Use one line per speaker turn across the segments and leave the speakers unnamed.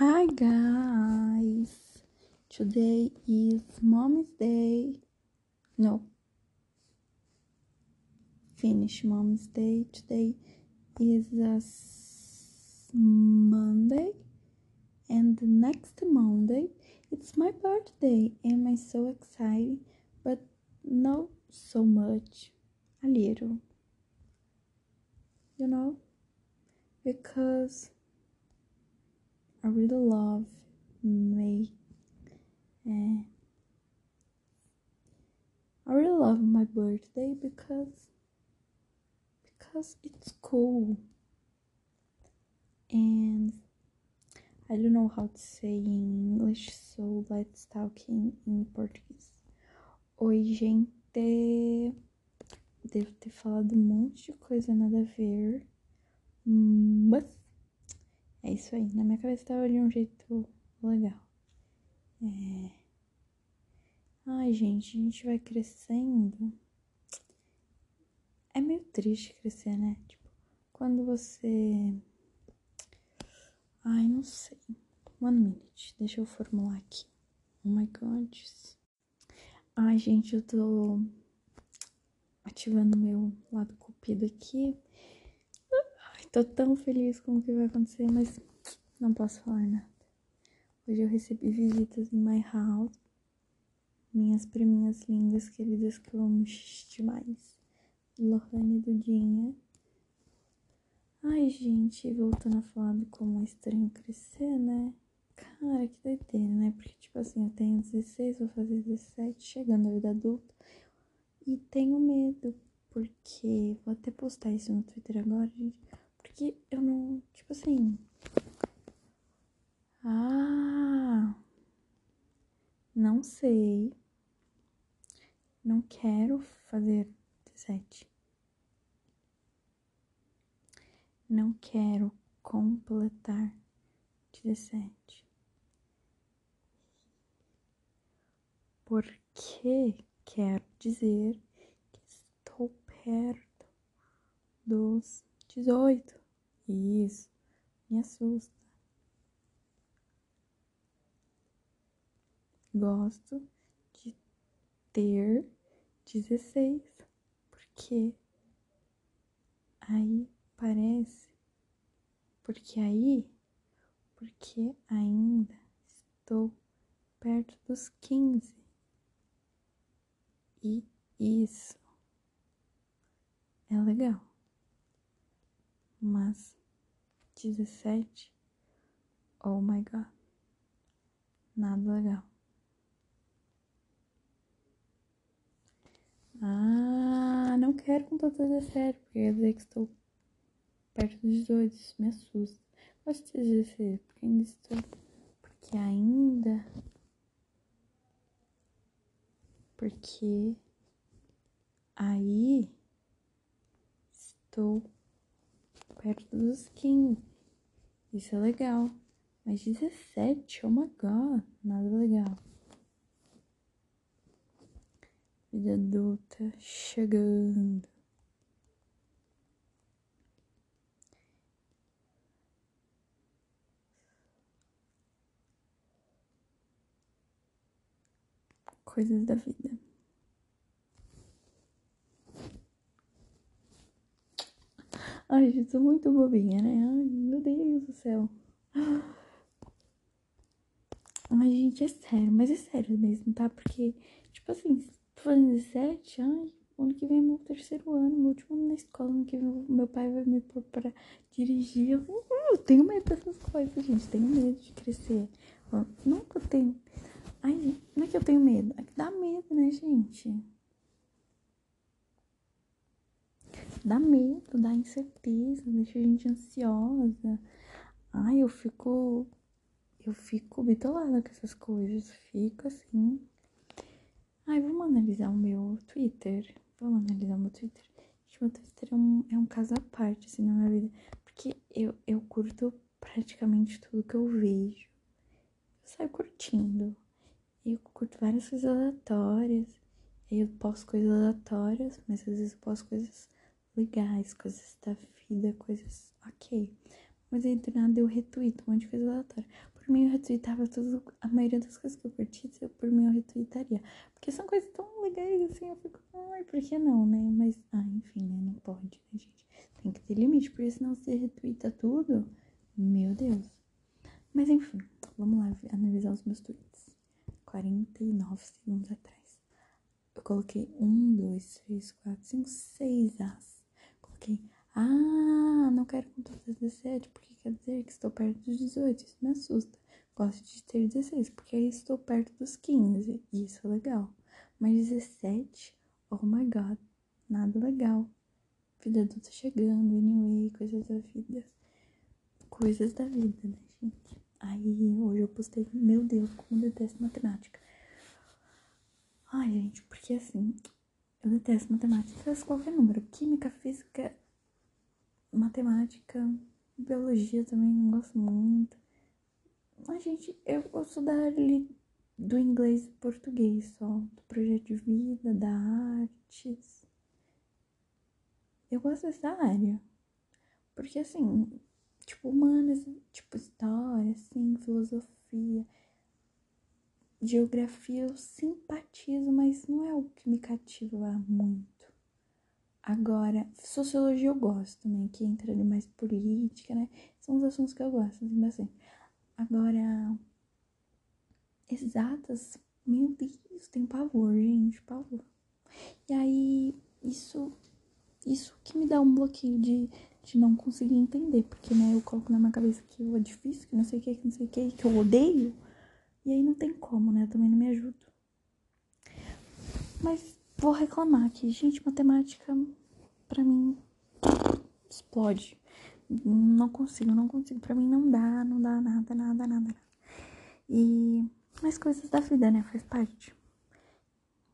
Hi guys, today is Mom's Day. No, finish Mom's Day. Today is a s- Monday, and next Monday it's my birthday. Am I so excited? But not so much, a little, you know, because I really love May. eh, I really love my birthday because because it's cool and I don't know how to say in English, so let's talk in, in. Oi, gente. Devo ter falado um monte de coisa nada a ver, mas é isso aí. Na minha cabeça tava de um jeito legal. É... Ai, gente, a gente vai crescendo. É meio triste crescer, né? Tipo, quando você. Ai, não sei. One minute. Deixa eu formular aqui. Oh my god. Ai, gente, eu tô ativando meu lado cupido aqui. Tô tão feliz com o que vai acontecer, mas não posso falar nada. Hoje eu recebi visitas em my house. Minhas priminhas lindas, queridas, que eu amo demais. Lohane e Dudinha. Ai, gente, voltando a falar do como é estranho crescer, né? Cara, que doideira, né? Porque, tipo assim, eu tenho 16, vou fazer 17, chegando à vida adulta. E tenho medo, porque. Vou até postar isso no Twitter agora, gente. Porque eu não. Tipo assim. Ah! Não sei. Não quero fazer 17. Não quero completar 17. Porque quero dizer que estou perto dos 18. Isso me assusta. Gosto de ter 16, porque aí parece, porque aí, porque ainda estou perto dos 15. E isso é legal. Mas 17, oh my god, nada legal. Ah, não quero completar 17, porque quer dizer que estou perto dos 18, isso me assusta. Gosto de 16, porque ainda estou. Porque ainda. Porque aí estou perto dos 15. Isso é legal. Mas 17, oh my god, nada legal. Vida adulta chegando. Coisas da vida. Ai, gente, sou muito bobinha, né? Ai, meu Deus do céu. Ai, gente, é sério, mas é sério mesmo, tá? Porque, tipo assim, tô fazendo 17, ai, ano que vem é meu terceiro ano, meu último ano na escola, ano que vem meu pai vai me pôr pra dirigir. Eu, eu tenho medo dessas coisas, gente, tenho medo de crescer. Eu tenho. Ai, não é que eu tenho medo, é que dá medo, né, gente? Dá medo, dá incerteza, deixa a gente ansiosa. Ai, eu fico. Eu fico bitolada com essas coisas. Fico assim. Ai, vamos analisar o meu Twitter. Vamos analisar o meu Twitter. Gente, meu Twitter é um, é um caso à parte, assim, na minha vida. Porque eu, eu curto praticamente tudo que eu vejo. Eu saio curtindo. Eu curto várias coisas aleatórias. Eu posto coisas aleatórias, mas às vezes eu posto coisas legais, coisas da vida, coisas ok. Mas aí do nada eu retuito um monte de coisa aleatória. Por mim eu retuitava tudo, a maioria das coisas que eu curtisse, por mim eu retuitaria. Porque são coisas tão legais assim, eu fico, ai, por que não, né? Mas, ah, enfim, né? Não pode, né, gente? Tem que ter limite, porque senão você retuita tudo, meu Deus. Mas enfim, vamos lá analisar os meus tweets. 49 segundos atrás. Eu coloquei um, dois, três, quatro, cinco, seis as. Coloquei, ah, não quero com todas 17, porque quer dizer que estou perto dos 18. Isso me assusta. Gosto de ter 16, porque aí estou perto dos 15. E isso é legal. Mas 17, oh my god, nada legal. Vida adulta chegando, anyway, coisas da vida. Coisas da vida, né, gente? Aí hoje eu postei, meu Deus, como detesto matemática. Ai, gente, porque assim, eu detesto matemática. Qualquer número. Química, física, matemática, biologia também não gosto muito. Mas, gente, eu gosto da área do inglês e português só. Do projeto de vida, da artes. Eu gosto dessa área. Porque, assim, tipo, humanas, tipo, história, assim, filosofia Geografia eu simpatizo, mas não é o que me cativa muito. Agora, sociologia eu gosto também, que entra ali mais política, né? São os assuntos que eu gosto, assim, bastante. Agora, exatas, meu Deus, tem pavor, gente, pavor. E aí, isso, isso que me dá um bloqueio de, de não conseguir entender, porque, né, eu coloco na minha cabeça que é difícil, que não sei o que, que não sei o que, que eu odeio. E aí não tem como, né? Eu também não me ajudo. Mas vou reclamar aqui. Gente, matemática, pra mim, explode. Não consigo, não consigo. Pra mim não dá, não dá nada, nada, nada. E. Mas coisas da vida, né? Faz parte.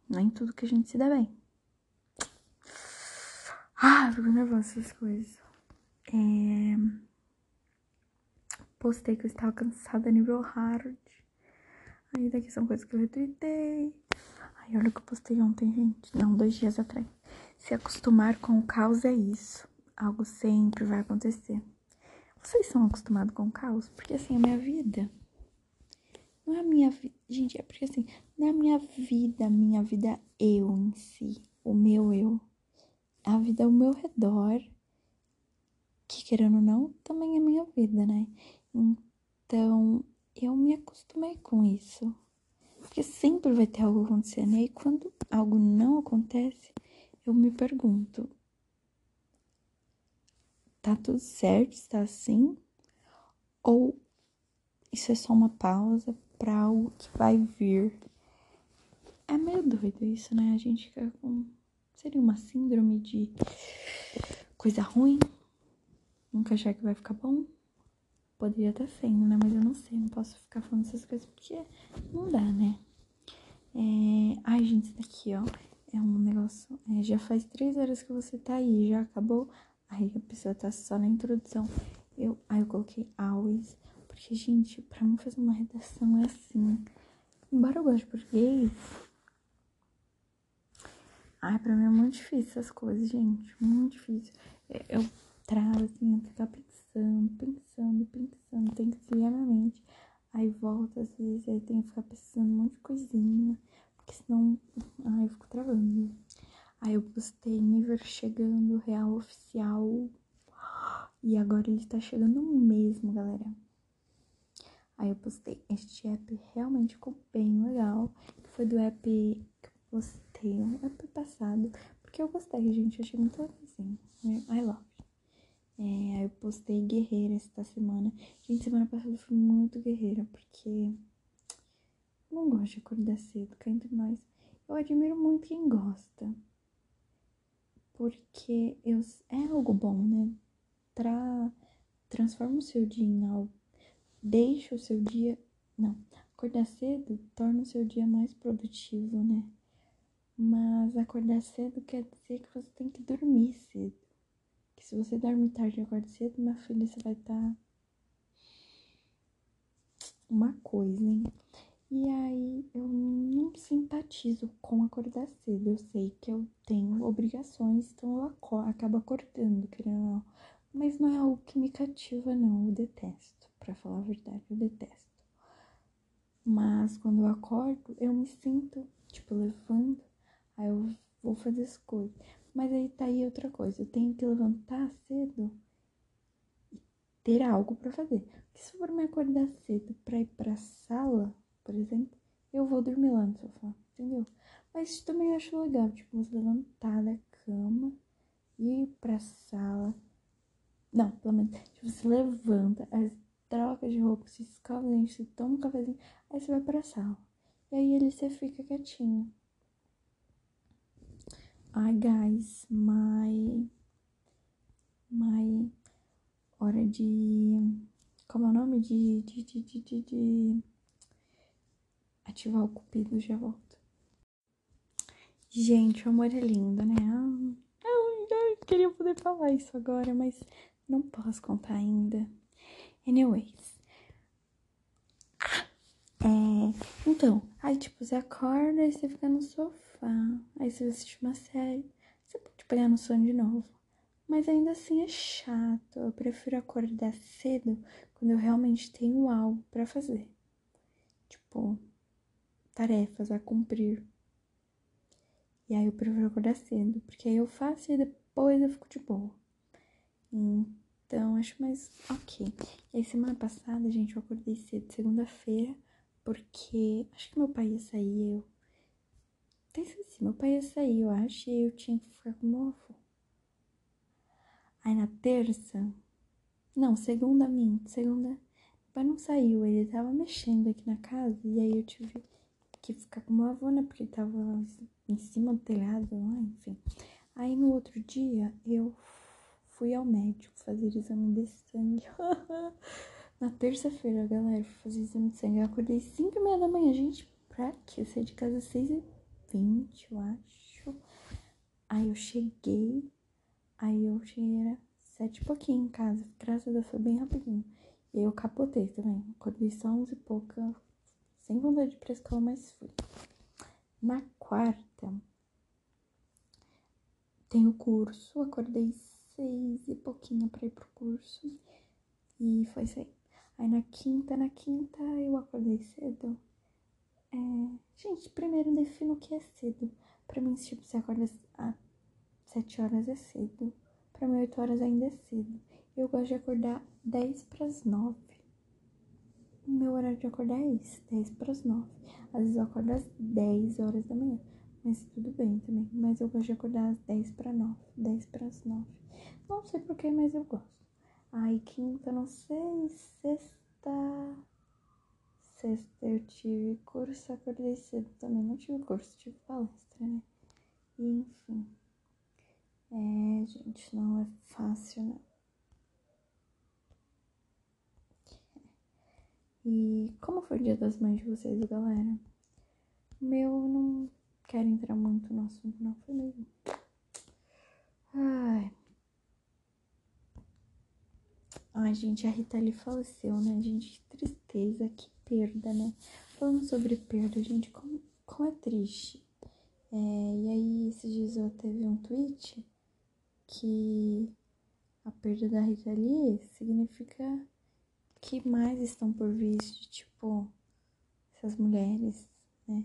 Nem tudo que a gente se dá bem. Ah, fico nervosa essas coisas. É... Postei que eu estava cansada nível hard. Aí daqui são coisas que eu retuitei. Aí olha o que eu postei ontem, gente. Não, dois dias atrás. Se acostumar com o caos é isso. Algo sempre vai acontecer. Vocês são acostumados com o caos? Porque assim, é a minha vida. Não é a minha vida. Gente, é porque assim, não é a minha vida, minha vida eu em si. O meu eu. A vida ao meu redor. Que querendo ou não, também é minha vida, né? Então, eu me acostumei com isso. Porque sempre vai ter algo acontecendo. E aí, quando algo não acontece, eu me pergunto: tá tudo certo? Está assim? Ou isso é só uma pausa para algo que vai vir? É meio doido isso, né? A gente fica com. Seria uma síndrome de coisa ruim? Nunca achar que vai ficar bom? Poderia estar sendo, né? Mas eu não sei, não posso ficar falando essas coisas porque não dá, né? É... Ai, gente, isso daqui, ó, é um negócio. É, já faz três horas que você tá aí, já acabou. Aí a pessoa tá só na introdução. Eu, aí eu coloquei always, porque, gente, pra mim fazer uma redação é assim. Embora eu goste de português. Ai, pra mim é muito difícil essas coisas, gente. Muito difícil. Eu travo, assim, eu ficar pensando, pensando, pensando, tem que desligar minha mente. Aí volta, às vezes, aí tem que ficar pensando um monte de coisinha, porque senão, ai, eu fico travando. Aí eu postei nível chegando, real oficial. E agora ele tá chegando mesmo, galera. Aí eu postei, este app realmente ficou bem legal. Que foi do app que eu postei, um app passado. Porque eu gostei, gente, achei muito legalzinho. I love. É, eu postei guerreira esta semana. Gente, semana passada eu fui muito guerreira, porque não gosto de acordar cedo, cá entre nós. Eu admiro muito quem gosta. Porque eu, é algo bom, né? Tra, transforma o seu dia em algo. Deixa o seu dia. Não, acordar cedo torna o seu dia mais produtivo, né? Mas acordar cedo quer dizer que você tem que dormir cedo. Se você dorme tarde e acorda cedo, minha filha, você vai estar tá uma coisa, hein? E aí eu não simpatizo com acordar cedo. Eu sei que eu tenho obrigações, então eu acabo acordando, querendo ou não. Mas não é algo que me cativa, não. Eu detesto, pra falar a verdade, eu detesto. Mas quando eu acordo, eu me sinto, tipo, levando, aí eu vou fazer as coisas. Mas aí tá aí outra coisa, eu tenho que levantar cedo e ter algo para fazer. Porque se for me acordar cedo pra ir pra sala, por exemplo, eu vou dormir lá no sofá, entendeu? Mas isso também eu acho legal, tipo, você levantar da cama, ir pra sala. Não, pelo menos, tipo, você levanta, aí troca de roupa, se escova o dente, você toma um cafezinho, aí você vai pra sala. E aí ele você fica quietinho. Ai, guys, my. My. Hora de. Como é o nome? De. De. De. De. de, de ativar o cupido, já volto. Gente, o amor é lindo, né? Ah, eu, eu queria poder falar isso agora, mas não posso contar ainda. Anyways. É, então, aí tipo, você acorda e você fica no sofá. Aí você assiste uma série. Você pode pegar no sono de novo. Mas ainda assim é chato. Eu prefiro acordar cedo quando eu realmente tenho algo para fazer. Tipo, tarefas a cumprir. E aí eu prefiro acordar cedo, porque aí eu faço e depois eu fico de boa. Então, acho mais ok. E aí, semana passada, gente, eu acordei cedo, segunda-feira, porque acho que meu pai ia sair, eu. Até esqueci, meu pai ia sair, eu acho, e eu tinha que ficar com meu avô. Aí na terça. Não, segunda, minto, segunda. Meu pai não saiu, ele tava mexendo aqui na casa, e aí eu tive que ficar com meu avô, né? Porque ele tava em cima do telhado, lá, enfim. Aí no outro dia eu fui ao médico fazer exame de sangue. Na terça-feira, galera, fui fazer exame de sangue. Eu acordei 5 e meia da manhã, gente. Pra quê? Eu saí de casa às 6 e 20, eu acho. Aí eu cheguei. Aí eu cheguei, era sete e pouquinho em casa. Graças a Deus foi bem rapidinho. E eu capotei também. Acordei só 11 e pouca. Sem vontade de ir pra escola, mas fui. Na quarta, tem o curso. Acordei seis e pouquinho pra ir pro curso. E foi isso aí. Aí na quinta, na quinta eu acordei cedo. É... Gente, primeiro defino o que é cedo. Pra mim, tipo, você acorda às sete horas é cedo. Pra mim, oito horas ainda é cedo. Eu gosto de acordar dez pras nove. O meu horário de acordar é esse, dez pras nove. Às vezes eu acordo às dez horas da manhã. Mas tudo bem também. Mas eu gosto de acordar às dez para nove. dez para as nove. Não sei porquê, mas eu gosto. Aí, quinta, não sei. Sexta. Sexta eu tive curso, acordei cedo também. Não tive curso, tive palestra, né? E, enfim. É, gente, não é fácil, não. E como foi o dia das mães de vocês, galera? Meu, não quero entrar muito no assunto, não. Foi mesmo. Ai. Ai, gente, a Rita ali faleceu, né, gente? Que tristeza, que perda, né? Falando sobre perda, gente, como, como é triste. É, e aí, esses dias eu vi um tweet que a perda da Rita Lee significa que mais estão por vir, de, tipo, essas mulheres, né?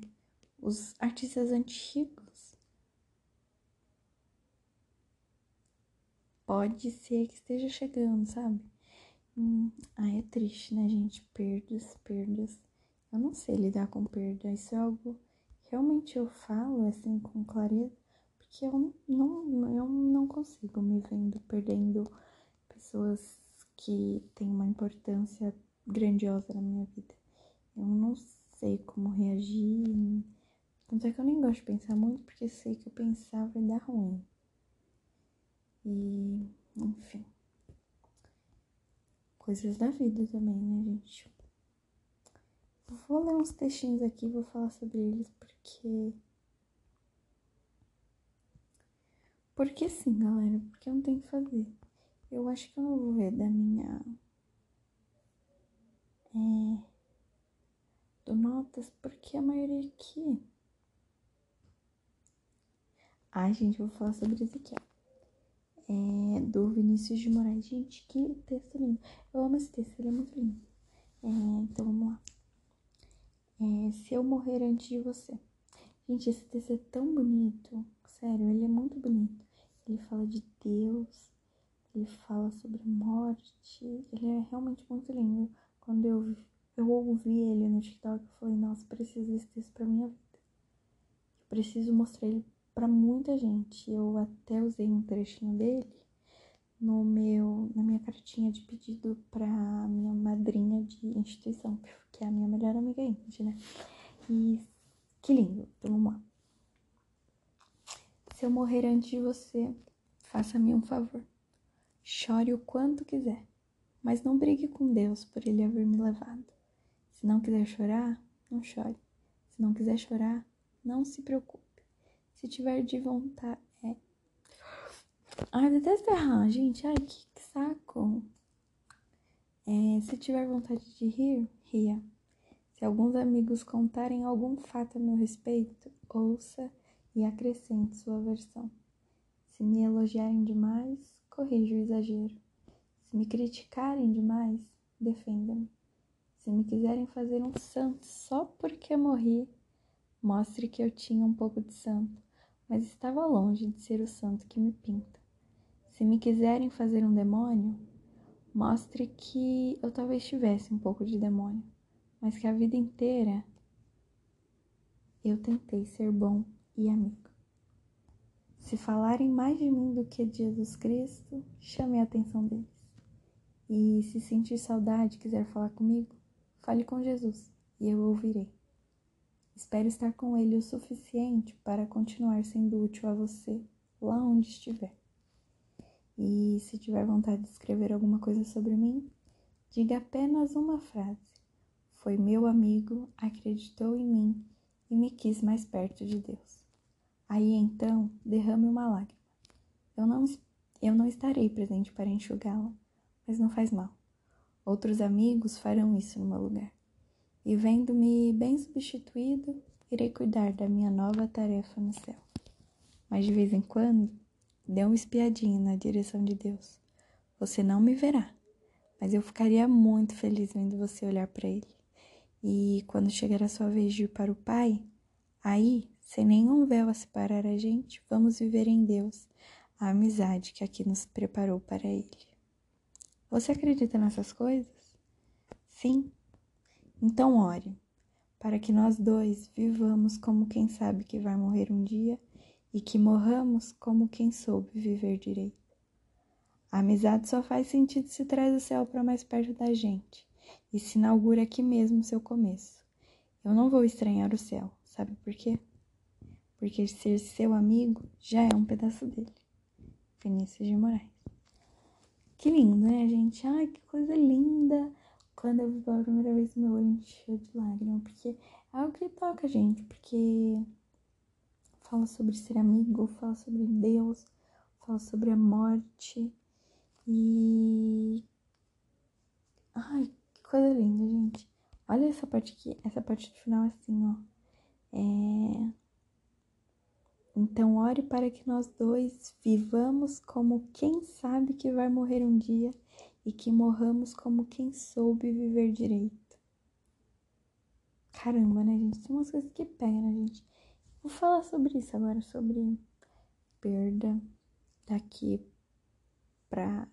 Os artistas antigos pode ser que esteja chegando, sabe? Hum, ai, é triste, né, gente? Perdas, perdas. Eu não sei lidar com perda. Isso é algo realmente eu falo assim com clareza, porque eu não, eu não consigo me vendo perdendo pessoas que têm uma importância grandiosa na minha vida. Eu não sei como reagir. Tanto é que eu nem gosto de pensar muito, porque sei que eu pensar vai dar ruim. E, enfim. Coisas da vida também, né, gente? Vou ler uns textinhos aqui, vou falar sobre eles, porque. Porque sim, galera, porque eu não tenho que fazer. Eu acho que eu não vou ver da minha. É. Do Notas, porque a maioria aqui. Ai, gente, vou falar sobre isso aqui, ó. É, do Vinícius de Moraes. Gente, que texto lindo. Eu amo esse texto, ele é muito lindo. É, então vamos lá. É, se eu morrer antes de você. Gente, esse texto é tão bonito. Sério, ele é muito bonito. Ele fala de Deus, ele fala sobre morte. Ele é realmente muito lindo. Quando eu, eu ouvi ele no TikTok, eu falei, nossa, preciso desse texto pra minha vida. Eu preciso mostrar ele para muita gente. Eu até usei um trechinho dele no meu, na minha cartinha de pedido para minha madrinha de instituição, que é a minha melhor amiga índia, né? E que lindo. Então vamos lá. Se eu morrer antes de você, faça-me um favor. Chore o quanto quiser, mas não brigue com Deus por ele haver me levado. Se não quiser chorar, não chore. Se não quiser chorar, não se preocupe. Se tiver de vontade. É. Ai, detesto errar, gente. Ai, que, saco. É, se tiver vontade de rir, ria. Se alguns amigos contarem algum fato a meu respeito, ouça e acrescente sua versão. Se me elogiarem demais, corrija o exagero. Se me criticarem demais, defenda-me. Se me quiserem fazer um santo só porque morri, mostre que eu tinha um pouco de santo mas estava longe de ser o santo que me pinta. Se me quiserem fazer um demônio, mostre que eu talvez tivesse um pouco de demônio, mas que a vida inteira eu tentei ser bom e amigo. Se falarem mais de mim do que de Jesus Cristo, chame a atenção deles. E se sentir saudade e quiser falar comigo, fale com Jesus e eu ouvirei. Espero estar com ele o suficiente para continuar sendo útil a você lá onde estiver. E se tiver vontade de escrever alguma coisa sobre mim, diga apenas uma frase. Foi meu amigo, acreditou em mim e me quis mais perto de Deus. Aí então, derrame uma lágrima. Eu não, eu não estarei presente para enxugá-la, mas não faz mal. Outros amigos farão isso no meu lugar e vendo-me bem substituído, irei cuidar da minha nova tarefa no céu. Mas de vez em quando, dê uma espiadinha na direção de Deus. Você não me verá, mas eu ficaria muito feliz vendo você olhar para Ele. E quando chegar a sua vez de ir para o Pai, aí, sem nenhum véu a separar a gente, vamos viver em Deus a amizade que aqui nos preparou para Ele. Você acredita nessas coisas? Sim, então ore, para que nós dois vivamos como quem sabe que vai morrer um dia e que morramos como quem soube viver direito. A amizade só faz sentido se traz o céu para mais perto da gente e se inaugura aqui mesmo seu começo. Eu não vou estranhar o céu, sabe por quê? Porque ser seu amigo já é um pedaço dele. Vinícius de Moraes. Que lindo, né, gente? Ai, que coisa linda! Quando eu vi pela primeira vez, meu olho encheu de lágrimas, porque é algo que toca gente, porque fala sobre ser amigo, fala sobre Deus, fala sobre a morte e. Ai, que coisa linda, gente. Olha essa parte aqui, essa parte do final assim, ó. É. Então, ore para que nós dois vivamos como quem sabe que vai morrer um dia e que morramos como quem soube viver direito. Caramba, né, gente? Tem umas coisas que pegam na gente. Vou falar sobre isso agora, sobre perda daqui pra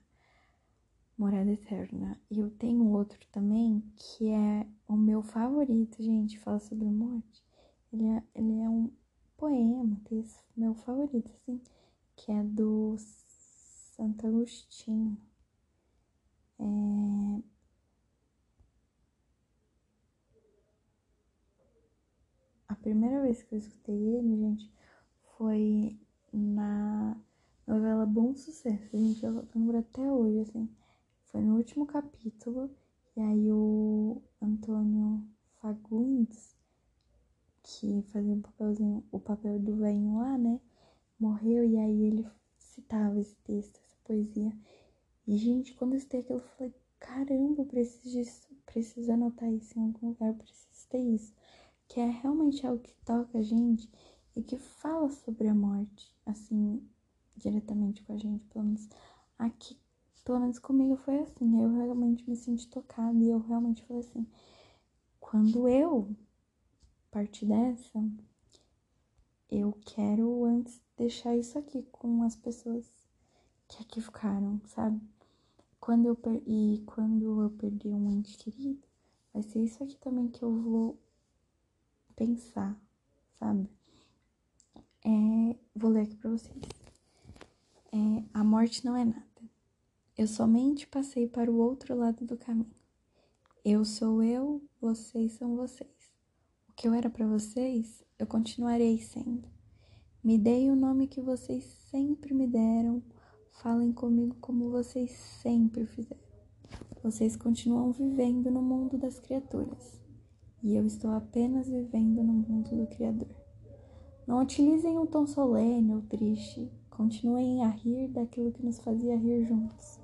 morada eterna. E eu tenho outro também que é o meu favorito, gente, fala sobre morte. Ele é, ele é um poema, texto, meu favorito, assim, que é do Santo Agostinho. É... A primeira vez que eu escutei ele, gente, foi na novela Bom Sucesso. Gente, eu lembro até hoje, assim. Foi no último capítulo. E aí o Antônio Fagundes, que fazia o papelzinho, o papel do velho lá, né? Morreu e aí ele citava esse texto, essa poesia. E, gente, quando eu escutei aquilo, eu falei, caramba, eu preciso disso, preciso anotar isso em algum lugar, preciso ter isso. Que é realmente algo que toca a gente e que fala sobre a morte, assim, diretamente com a gente, pelo menos aqui, pelo menos comigo foi assim. Eu realmente me senti tocada e eu realmente falei assim: quando eu partir dessa, eu quero antes deixar isso aqui com as pessoas que aqui ficaram, sabe? Quando eu per... e quando eu perder um ente querido, vai ser isso aqui também que eu vou pensar, sabe? É... Vou ler aqui pra vocês. É... A morte não é nada. Eu somente passei para o outro lado do caminho. Eu sou eu, vocês são vocês. O que eu era para vocês, eu continuarei sendo. Me deem o nome que vocês sempre me deram. Falem comigo como vocês sempre fizeram. Vocês continuam vivendo no mundo das criaturas. E eu estou apenas vivendo no mundo do Criador. Não utilizem um tom solene ou triste. Continuem a rir daquilo que nos fazia rir juntos.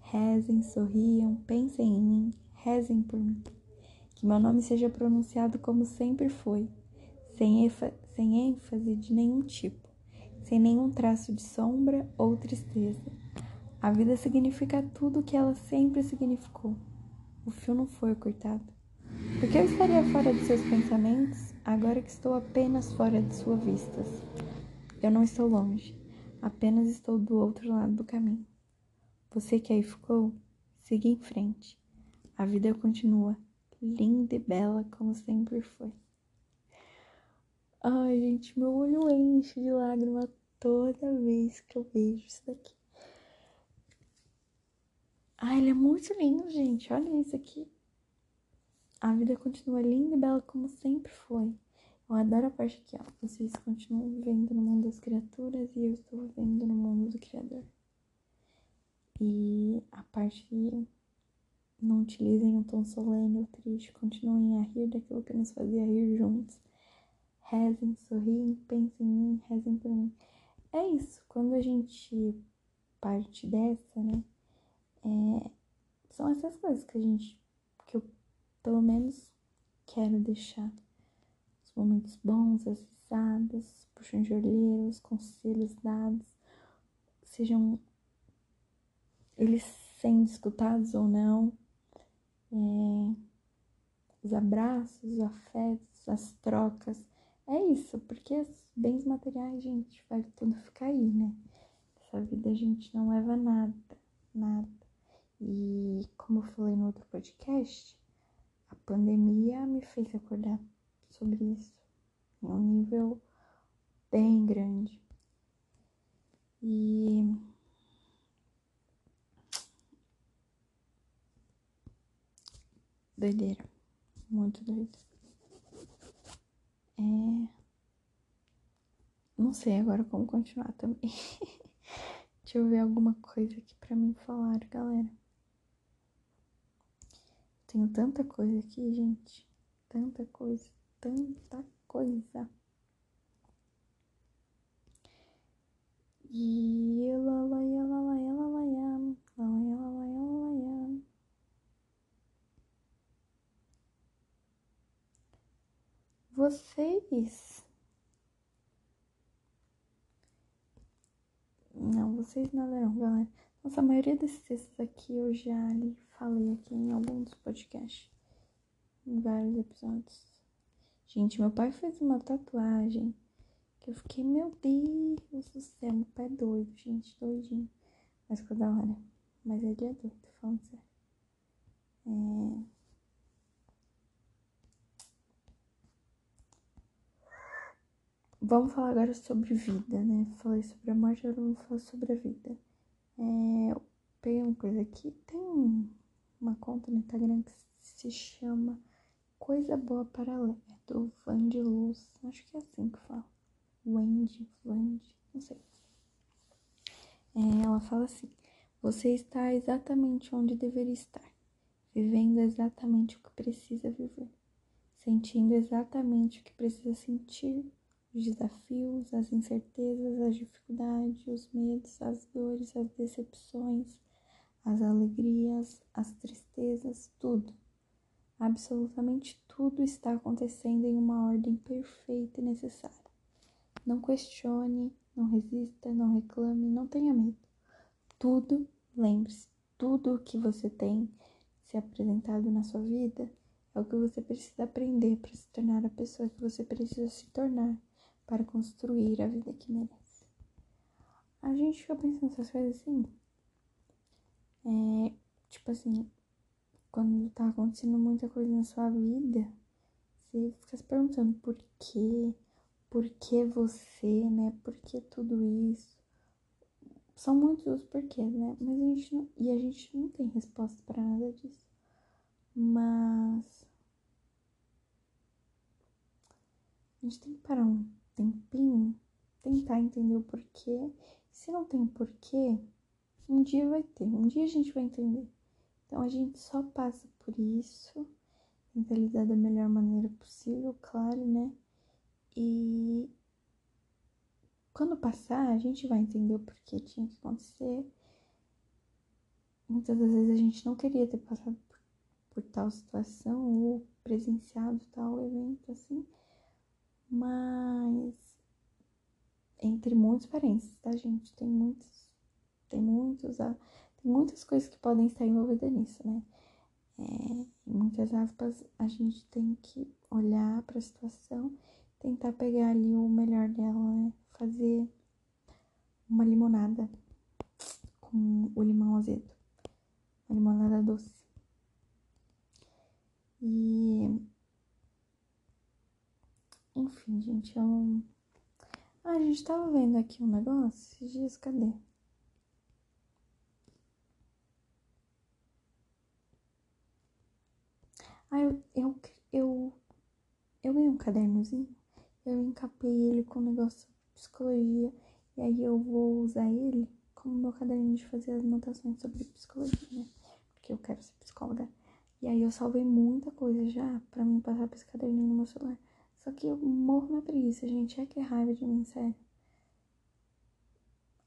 Rezem, sorriam, pensem em mim, rezem por mim. Que meu nome seja pronunciado como sempre foi sem, sem ênfase de nenhum tipo, sem nenhum traço de sombra ou tristeza. A vida significa tudo o que ela sempre significou. O fio não foi cortado. Por que eu estaria fora de seus pensamentos agora que estou apenas fora de suas vistas? Eu não estou longe, apenas estou do outro lado do caminho. Você que aí ficou, siga em frente. A vida continua, linda e bela como sempre foi. Ai, gente, meu olho enche de lágrima toda vez que eu vejo isso daqui. Ai, ele é muito lindo, gente. Olha isso aqui. A vida continua linda e bela como sempre foi. Eu adoro a parte aqui, ó. Vocês continuam vivendo no mundo das criaturas e eu estou vivendo no mundo do Criador. E a parte não utilizem um tom solene ou triste, continuem a rir daquilo que nos fazia rir juntos rezem, sorriem, pensem em mim, rezem por mim. É isso, quando a gente parte dessa, né? É, são essas coisas que a gente, que eu pelo menos quero deixar. Os momentos bons, as risadas, puxão de orelha, os conselhos dados, sejam eles sendo escutados ou não. É, os abraços, os afetos, as trocas, é isso, porque os bens materiais, gente, vai tudo ficar aí, né? Essa vida a gente não leva nada, nada. E como eu falei no outro podcast, a pandemia me fez acordar sobre isso em um nível bem grande. E doideira, muito doido. É... Não sei agora como continuar também. Deixa eu ver alguma coisa aqui pra mim falar, galera. Tenho tanta coisa aqui, gente. Tanta coisa, tanta coisa. E ela lá, ela lá, ela lá, ela lá, ela lá, ela lá. Vocês. Não, vocês não leram, galera. Nossa, a maioria desses textos aqui eu já lhe falei aqui em algum dos podcasts. Em vários episódios. Gente, meu pai fez uma tatuagem que eu fiquei, meu Deus do céu, meu pai é doido, gente, doidinho. Mas ficou da hora. Mas ele é doido, falando sério. É. Vamos falar agora sobre vida, né? Falei sobre a morte, agora vamos falar sobre a vida. É, eu peguei uma coisa aqui, tem uma conta no Instagram que se chama Coisa Boa para Ler, é do Vande Luz, acho que é assim que fala. Wendy, Vande, não sei. É, ela fala assim: Você está exatamente onde deveria estar, vivendo exatamente o que precisa viver, sentindo exatamente o que precisa sentir os desafios, as incertezas, as dificuldades, os medos, as dores, as decepções, as alegrias, as tristezas, tudo. Absolutamente tudo está acontecendo em uma ordem perfeita e necessária. Não questione, não resista, não reclame, não tenha medo. Tudo, lembre-se, tudo que você tem se apresentado na sua vida é o que você precisa aprender para se tornar a pessoa que você precisa se tornar para construir a vida que merece. A gente fica pensando essas coisas assim. É, tipo assim, quando tá acontecendo muita coisa na sua vida, você fica se perguntando por quê? Por que você, né? Por que tudo isso? São muitos os porquês, né? Mas a gente não, e a gente não tem resposta para nada disso. Mas a gente tem que parar um tempinho, tentar entender o porquê. Se não tem porquê, um dia vai ter, um dia a gente vai entender. Então a gente só passa por isso, tenta lidar da melhor maneira possível, claro, né? E quando passar, a gente vai entender o porquê tinha que acontecer. Muitas das vezes a gente não queria ter passado por, por tal situação ou presenciado tal evento assim, mas entre muitos parentes, tá, gente? Tem muitos, tem muitos, ah, tem muitas coisas que podem estar envolvidas nisso, né? É, em muitas aspas, a gente tem que olhar para a situação, tentar pegar ali o melhor dela, né? Fazer uma limonada com o limão azedo, uma limonada doce. E enfim, gente, eu ah, a gente tava vendo aqui um negócio esses dias, cadê? Ah, eu, eu, eu, eu ganhei um cadernozinho, eu encapei ele com um negócio de psicologia, e aí eu vou usar ele como meu caderninho de fazer as anotações sobre psicologia, né? Porque eu quero ser psicóloga. E aí eu salvei muita coisa já pra mim passar pra esse caderninho no meu celular. Só que eu morro na preguiça, gente. É que é raiva de mim, sério.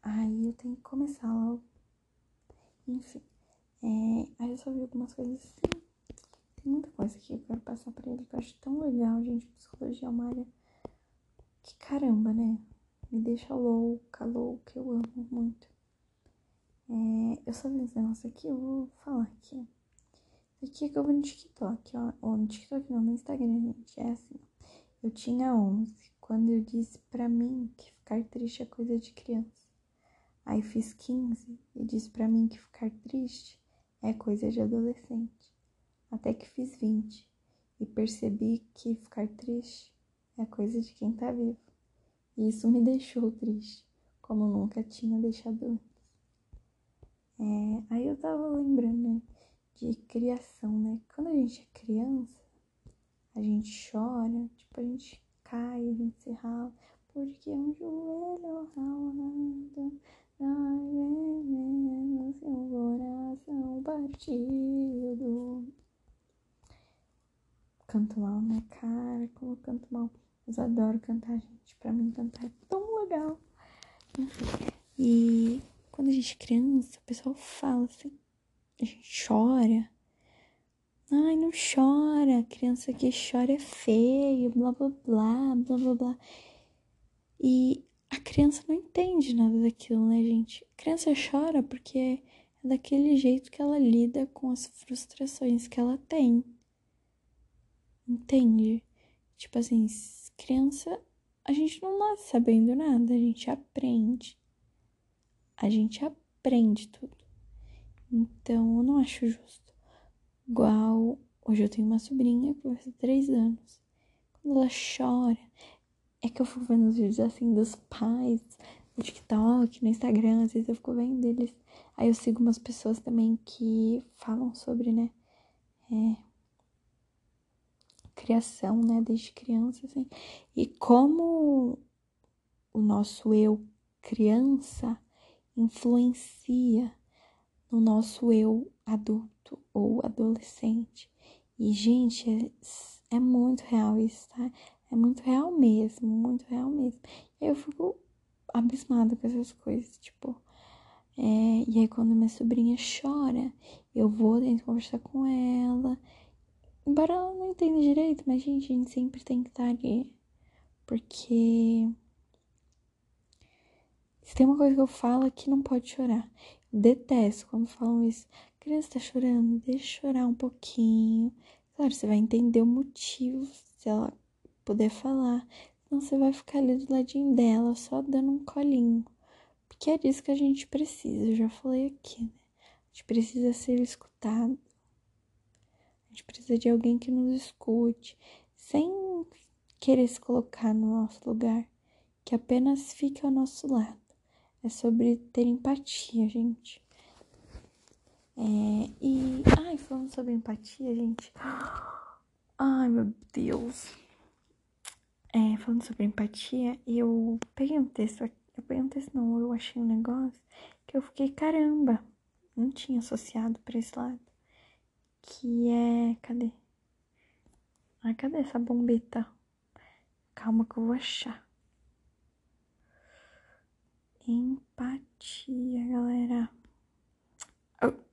Aí eu tenho que começar logo. Enfim. É, aí eu só vi algumas coisas assim. Tem muita coisa que eu quero passar pra ele que eu acho tão legal, gente. Psicologia é uma área que caramba, né? Me deixa louca, louca. Eu amo muito. É, eu só vi esse negócio aqui, eu vou falar aqui. Isso aqui é que eu vi no TikTok, ó. Ou no TikTok não, no Instagram, gente. É assim, ó. Eu tinha 11 quando eu disse para mim que ficar triste é coisa de criança. Aí fiz 15 e disse para mim que ficar triste é coisa de adolescente. Até que fiz 20 e percebi que ficar triste é coisa de quem tá vivo. E isso me deixou triste, como nunca tinha deixado antes. É, aí eu tava lembrando, né, de criação, né? Quando a gente é criança, a gente chora, tipo, a gente cai, a gente se rala, porque um joelho ralado dói menos e um coração partido. Canto mal, né, cara? Como eu canto mal. Mas adoro cantar, gente. Pra mim, cantar é tão legal. E quando a gente é criança, o pessoal fala assim, a gente chora Ai, não chora, criança que chora é feio, blá blá blá, blá blá blá. E a criança não entende nada daquilo, né, gente? A criança chora porque é daquele jeito que ela lida com as frustrações que ela tem. Entende? Tipo assim, criança, a gente não nasce sabendo nada, a gente aprende. A gente aprende tudo. Então, eu não acho justo. Igual, hoje eu tenho uma sobrinha que vai fazer três anos. Quando ela chora, é que eu fico vendo os vídeos assim dos pais no TikTok, no Instagram, às vezes eu fico vendo eles. Aí eu sigo umas pessoas também que falam sobre, né? É, criação, né? Desde criança, assim. E como o nosso eu criança influencia no nosso eu adulto ou adolescente. E, gente, é, é muito real isso, tá? É muito real mesmo, muito real mesmo. Eu fico abismada com essas coisas, tipo. É, e aí, quando minha sobrinha chora, eu vou dentro conversar com ela. Embora ela não entenda direito, mas, gente, a gente sempre tem que estar ali. Porque Se tem uma coisa que eu falo é que não pode chorar. Detesto quando falam isso. Criança tá chorando, deixa chorar um pouquinho. Claro, você vai entender o motivo se ela puder falar. Senão você vai ficar ali do ladinho dela, só dando um colinho. Porque é disso que a gente precisa. Eu já falei aqui, né? A gente precisa ser escutado. A gente precisa de alguém que nos escute, sem querer se colocar no nosso lugar, que apenas fique ao nosso lado. É sobre ter empatia, gente. É, e. Ai, falando sobre empatia, gente. Ai, meu Deus. É, falando sobre empatia, eu peguei um texto aqui. Eu peguei um texto, não, eu achei um negócio que eu fiquei, caramba, não tinha associado pra esse lado. Que é. Cadê? Ai, cadê essa bombeta? Calma que eu vou achar. Empatia, galera. Oh.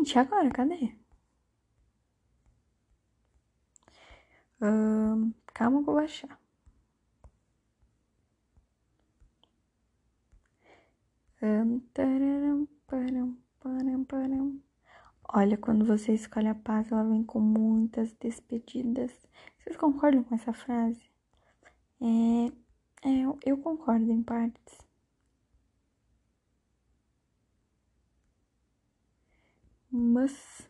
Gente, agora, cadê? Calma que eu vou achar. Olha, quando você escolhe a paz, ela vem com muitas despedidas. Vocês concordam com essa frase? É, é eu concordo em partes. Mas.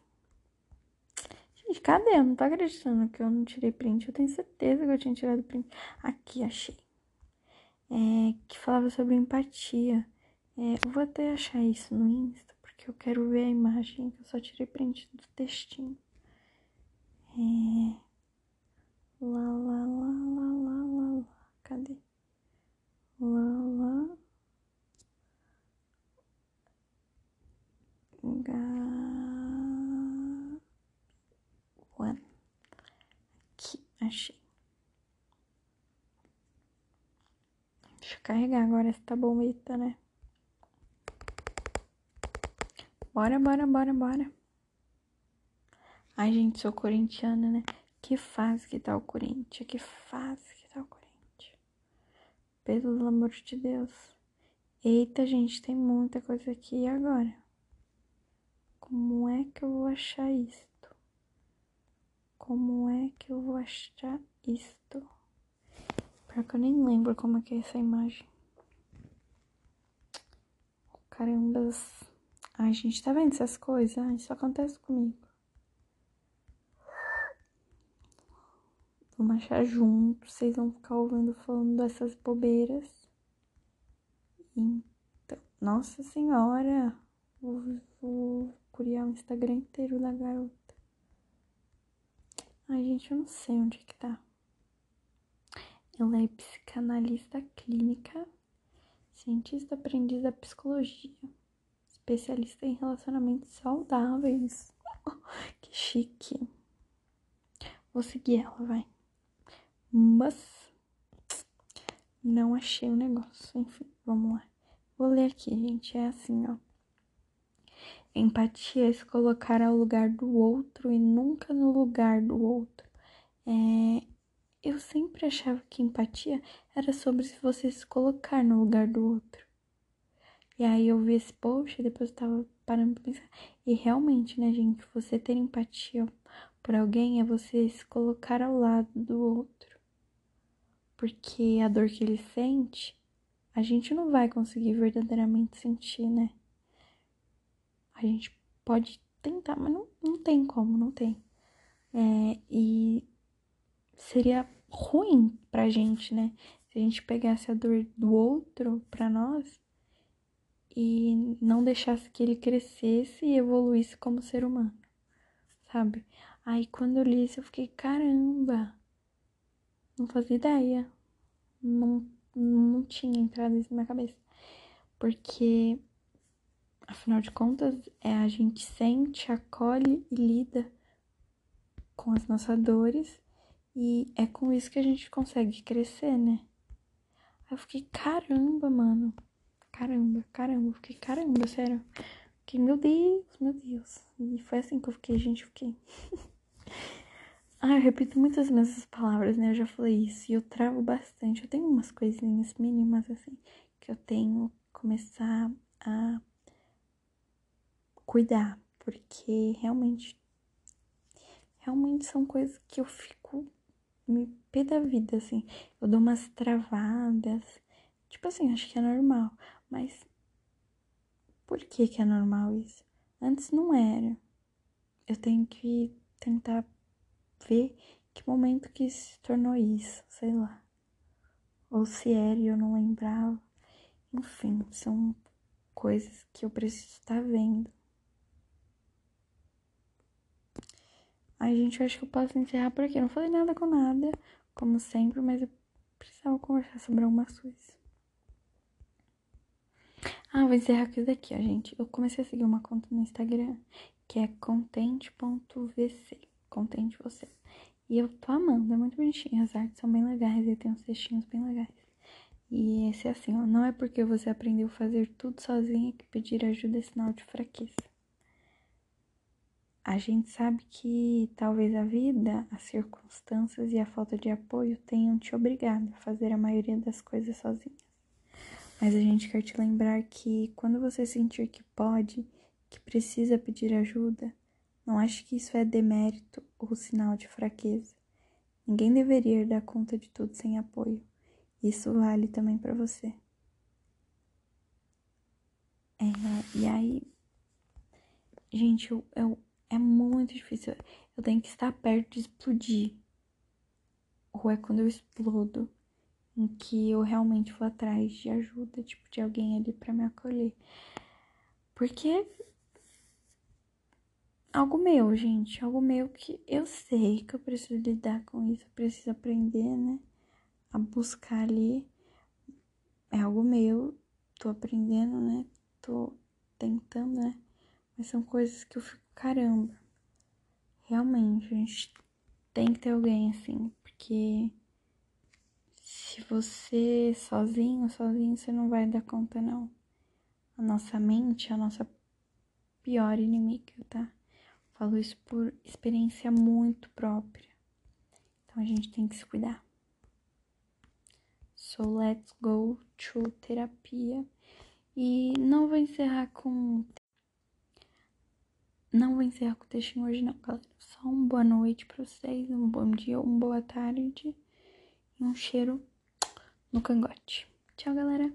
Gente, cadê? Eu não tô acreditando que eu não tirei print. Eu tenho certeza que eu tinha tirado print. Aqui, achei. É, que falava sobre empatia. É, eu vou até achar isso no Insta que eu quero ver a imagem, que eu só tirei print do textinho. É... Lá, lá, lá, lá, lá, lá, lá. Cadê? Lá, lá. Ga... One. Aqui, achei. Deixa eu carregar agora essa bonita, né? Bora, bora, bora, bora. Ai, gente, sou corintiana, né? Que fase que tá o Corinthians? Que fase que tá o Corinthians? Pelo amor de Deus. Eita, gente, tem muita coisa aqui e agora. Como é que eu vou achar isto? Como é que eu vou achar isto? Pior que eu nem lembro como é que é essa imagem. Caramba. Ai, gente, tá vendo essas coisas? Ai, isso acontece comigo. Vamos achar juntos, vocês vão ficar ouvindo falando dessas bobeiras. Então, nossa senhora, vou, vou criar o Instagram inteiro da garota. Ai, gente, eu não sei onde é que tá. Ela é psicanalista clínica, cientista aprendiz da psicologia especialista em relacionamentos saudáveis. que chique. Vou seguir ela, vai. Mas não achei o negócio. Enfim, vamos lá. Vou ler aqui, gente. É assim, ó. Empatia é se colocar ao lugar do outro e nunca no lugar do outro. É, eu sempre achava que empatia era sobre se você se colocar no lugar do outro. E aí eu vi esse post e depois eu tava parando pra pensar. E realmente, né, gente, você ter empatia por alguém é você se colocar ao lado do outro. Porque a dor que ele sente, a gente não vai conseguir verdadeiramente sentir, né? A gente pode tentar, mas não, não tem como, não tem. É, e seria ruim pra gente, né? Se a gente pegasse a dor do outro pra nós e não deixasse que ele crescesse e evoluísse como ser humano, sabe? Aí quando eu li isso eu fiquei, caramba, não fazia ideia, não, não tinha entrado isso na minha cabeça, porque afinal de contas é a gente sente, acolhe e lida com as nossas dores e é com isso que a gente consegue crescer, né? Aí eu fiquei, caramba, mano caramba, caramba, fiquei, caramba, sério. Fiquei, meu Deus, meu Deus. E foi assim que eu fiquei, gente, fiquei. Ah, eu repito muitas essas palavras, né? Eu já falei isso e eu travo bastante. Eu tenho umas coisinhas mínimas, assim, que eu tenho que começar a cuidar, porque realmente, realmente são coisas que eu fico me pé da vida, assim. Eu dou umas travadas, tipo assim, acho que é normal, mas por que que é normal isso? Antes não era. Eu tenho que tentar ver que momento que se tornou isso, sei lá. Ou se era e eu não lembrava. Enfim, são coisas que eu preciso estar vendo. Ai, gente, eu acho que eu posso encerrar por aqui. Eu não falei nada com nada, como sempre, mas eu precisava conversar sobre algumas coisas. Ah, vou encerrar com isso daqui, ó, gente. Eu comecei a seguir uma conta no Instagram que é contente.vc. Contente você. E eu tô amando, é muito bonitinho. As artes são bem legais e tem uns textinhos bem legais. E esse é assim, ó. Não é porque você aprendeu a fazer tudo sozinha que pedir ajuda é sinal de fraqueza. A gente sabe que talvez a vida, as circunstâncias e a falta de apoio tenham te obrigado a fazer a maioria das coisas sozinha. Mas a gente quer te lembrar que quando você sentir que pode, que precisa pedir ajuda, não ache que isso é demérito ou sinal de fraqueza. Ninguém deveria dar conta de tudo sem apoio. Isso vale também para você. É, e aí, gente, eu, eu, é muito difícil. Eu tenho que estar perto de explodir. Ou é quando eu explodo em que eu realmente vou atrás de ajuda, tipo, de alguém ali para me acolher. Porque algo meu, gente, algo meu que eu sei que eu preciso lidar com isso, eu preciso aprender, né? A buscar ali. É algo meu, tô aprendendo, né? Tô tentando, né? Mas são coisas que eu fico, caramba. Realmente, a gente tem que ter alguém assim, porque se você sozinho, sozinho, você não vai dar conta, não. A nossa mente é a nossa pior inimiga, tá? Falo isso por experiência muito própria. Então a gente tem que se cuidar. So let's go to terapia. E não vou encerrar com. Não vou encerrar com o textinho hoje, não, galera. Só uma boa noite pra vocês, um bom dia, uma boa tarde e um cheiro no cangote. Tchau, galera!